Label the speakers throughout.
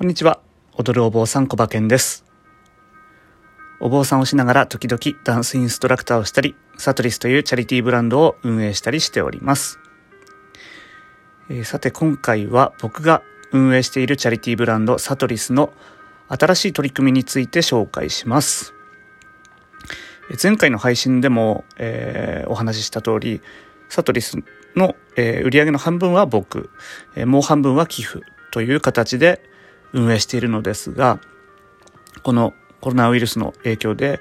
Speaker 1: こんにちは。踊るお坊さん、小馬健です。お坊さんをしながら時々ダンスインストラクターをしたり、サトリスというチャリティーブランドを運営したりしております。えーさて今回は僕が運営しているチャリティーブランドサトリスの新しい取り組みについて紹介します。え前回の配信でも、えーお話しした通り、サトリスの、えー売上げの半分は僕、えーもう半分は寄付という形で運営しているのですが、このコロナウイルスの影響で、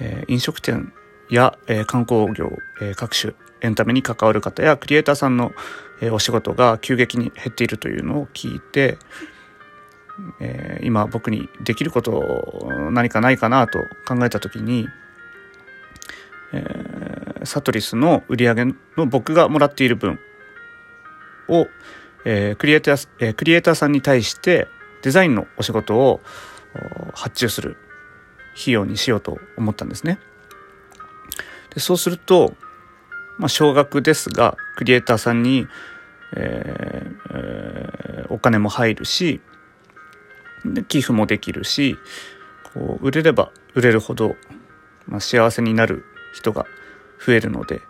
Speaker 1: えー飲食店や、えー観光業、えー各種エンタメに関わる方やクリエイターさんの、えーお仕事が急激に減っているというのを聞いて、えー今僕にできること何かないかなと考えた時に、えーサトリスの売り上げの僕がもらっている分を、えークリエイター、えークリエイターさんに対してデザインのお仕事を発注する費用にしようと思ったんですね。でそうすると、まあ、少額ですがクリエイターさんに、えーえーお金も入るしで寄付もできるしこう売れれば売れるほど、まあ、幸せになる人が増えるので、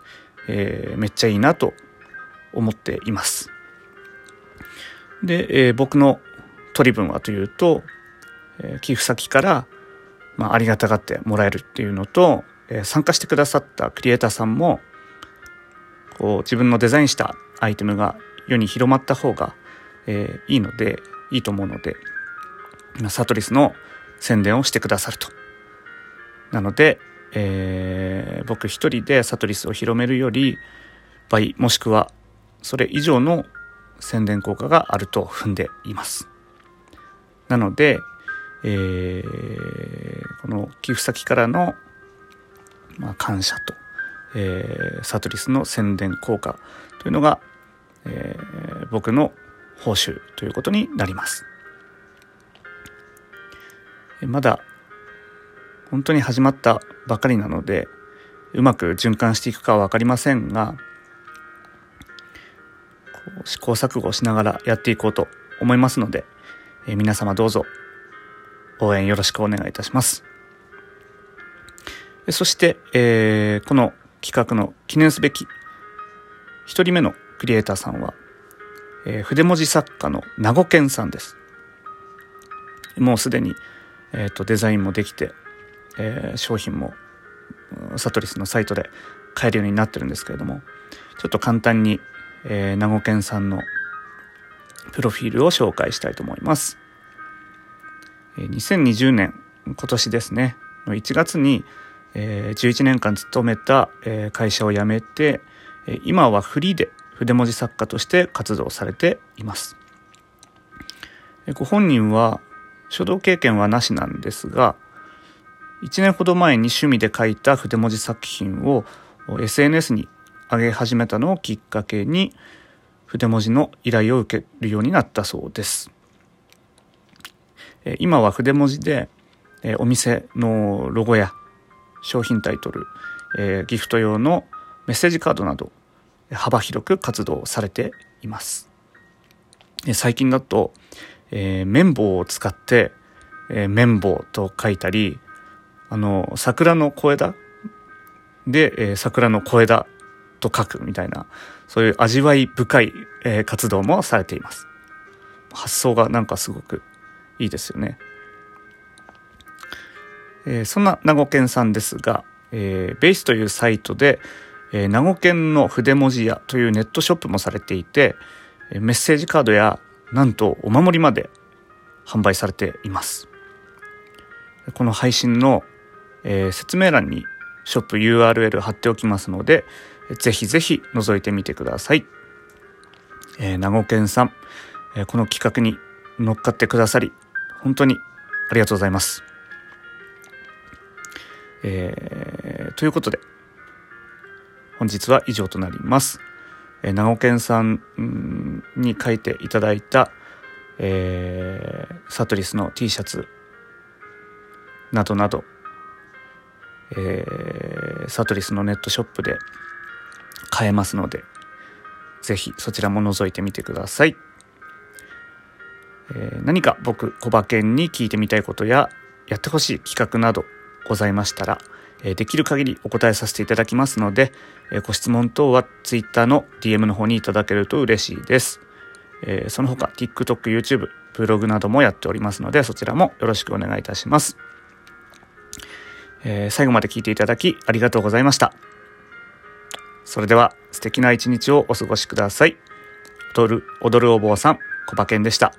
Speaker 1: えーめっちゃいいなと思っています。で、えー僕の取り分はというと、えー寄付先から、まあ、ありがたがってもらえるっていうのと、えー参加してくださったクリエイターさんもこう自分のデザインしたアイテムが世に広まった方が、えーいいのでいいと思うのでまサトリスの宣伝をしてくださると。なので、えー僕一人でサトリスを広めるより倍もしくはそれ以上の宣伝効果があると踏んでいます。なので、えーこの寄付先からの、まあ、感謝と、えーサトリスの宣伝効果というのが、えー僕の報酬ということになります。まだ本当に始まったばかりなのでうまく循環していくかは分かりませんが試行錯誤しながらやっていこうと思いますので、えー皆様どうぞ応援よろしくお願いいたします。えそして、えーこの企画の記念すべき一人目のクリエイターさんは、えー筆文字作家の名護健さんです。もうすでに、えーとデザインもできて、えー商品もサトリスのサイトで買えるようになってるんですけれどもちょっと簡単に、えー、名護健さんのプロフィールを紹介したいと思います。え2020年今年ですねの1月に、え11年間勤めた、え会社を辞めて、え今はフリーで筆文字作家として活動されています。えご本人は書道経験はなしなんですが1年ほど前に趣味で書いた筆文字作品を SNS に上げ始めたのをきっかけに筆文字の依頼を受けるようになったそうです。今は筆文字で、お店のロゴや商品タイトル、ギフト用のメッセージカードなど幅広く活動されています。最近だと、え綿棒を使って、え綿棒と書いたりあの桜の小枝で、え桜の小枝と書くみたいなそういう味わい深い、えー活動もされています。発想がなんかすごくいいですよね、えーそんな名護県さんですが、えーベースというサイトで、えー名護県の筆文字屋というネットショップもされていてえメッセージカードやなんとお守りまで販売されています。この配信の、え説明欄にショップ URL 貼っておきますので、ぜひぜひ覗いてみてください。えー、名護県さん、えーこの企画に乗っかってくださり、本当にありがとうございます。えーということで、本日は以上となります。えー、名護県さんに書いていただいた、えーサトリスの T シャツなどなど、えーサトリスのネットショップで買えますのでぜひそちらも覗いてみてください、えー、何か僕、小馬券に聞いてみたいことや、やってほしい企画などございましたら、えー、できる限りお答えさせていただきますので、えー、ご質問等は Twitter の DM の方にいただけると嬉しいです。えー、その他 TikTok、YouTube、ブログなどもやっておりますので、そちらもよろしくお願いいたします。え、最後まで聞いていただきありがとうございました。それでは素敵な一日をお過ごしください。踊る、踊るお坊さん、小馬健でした。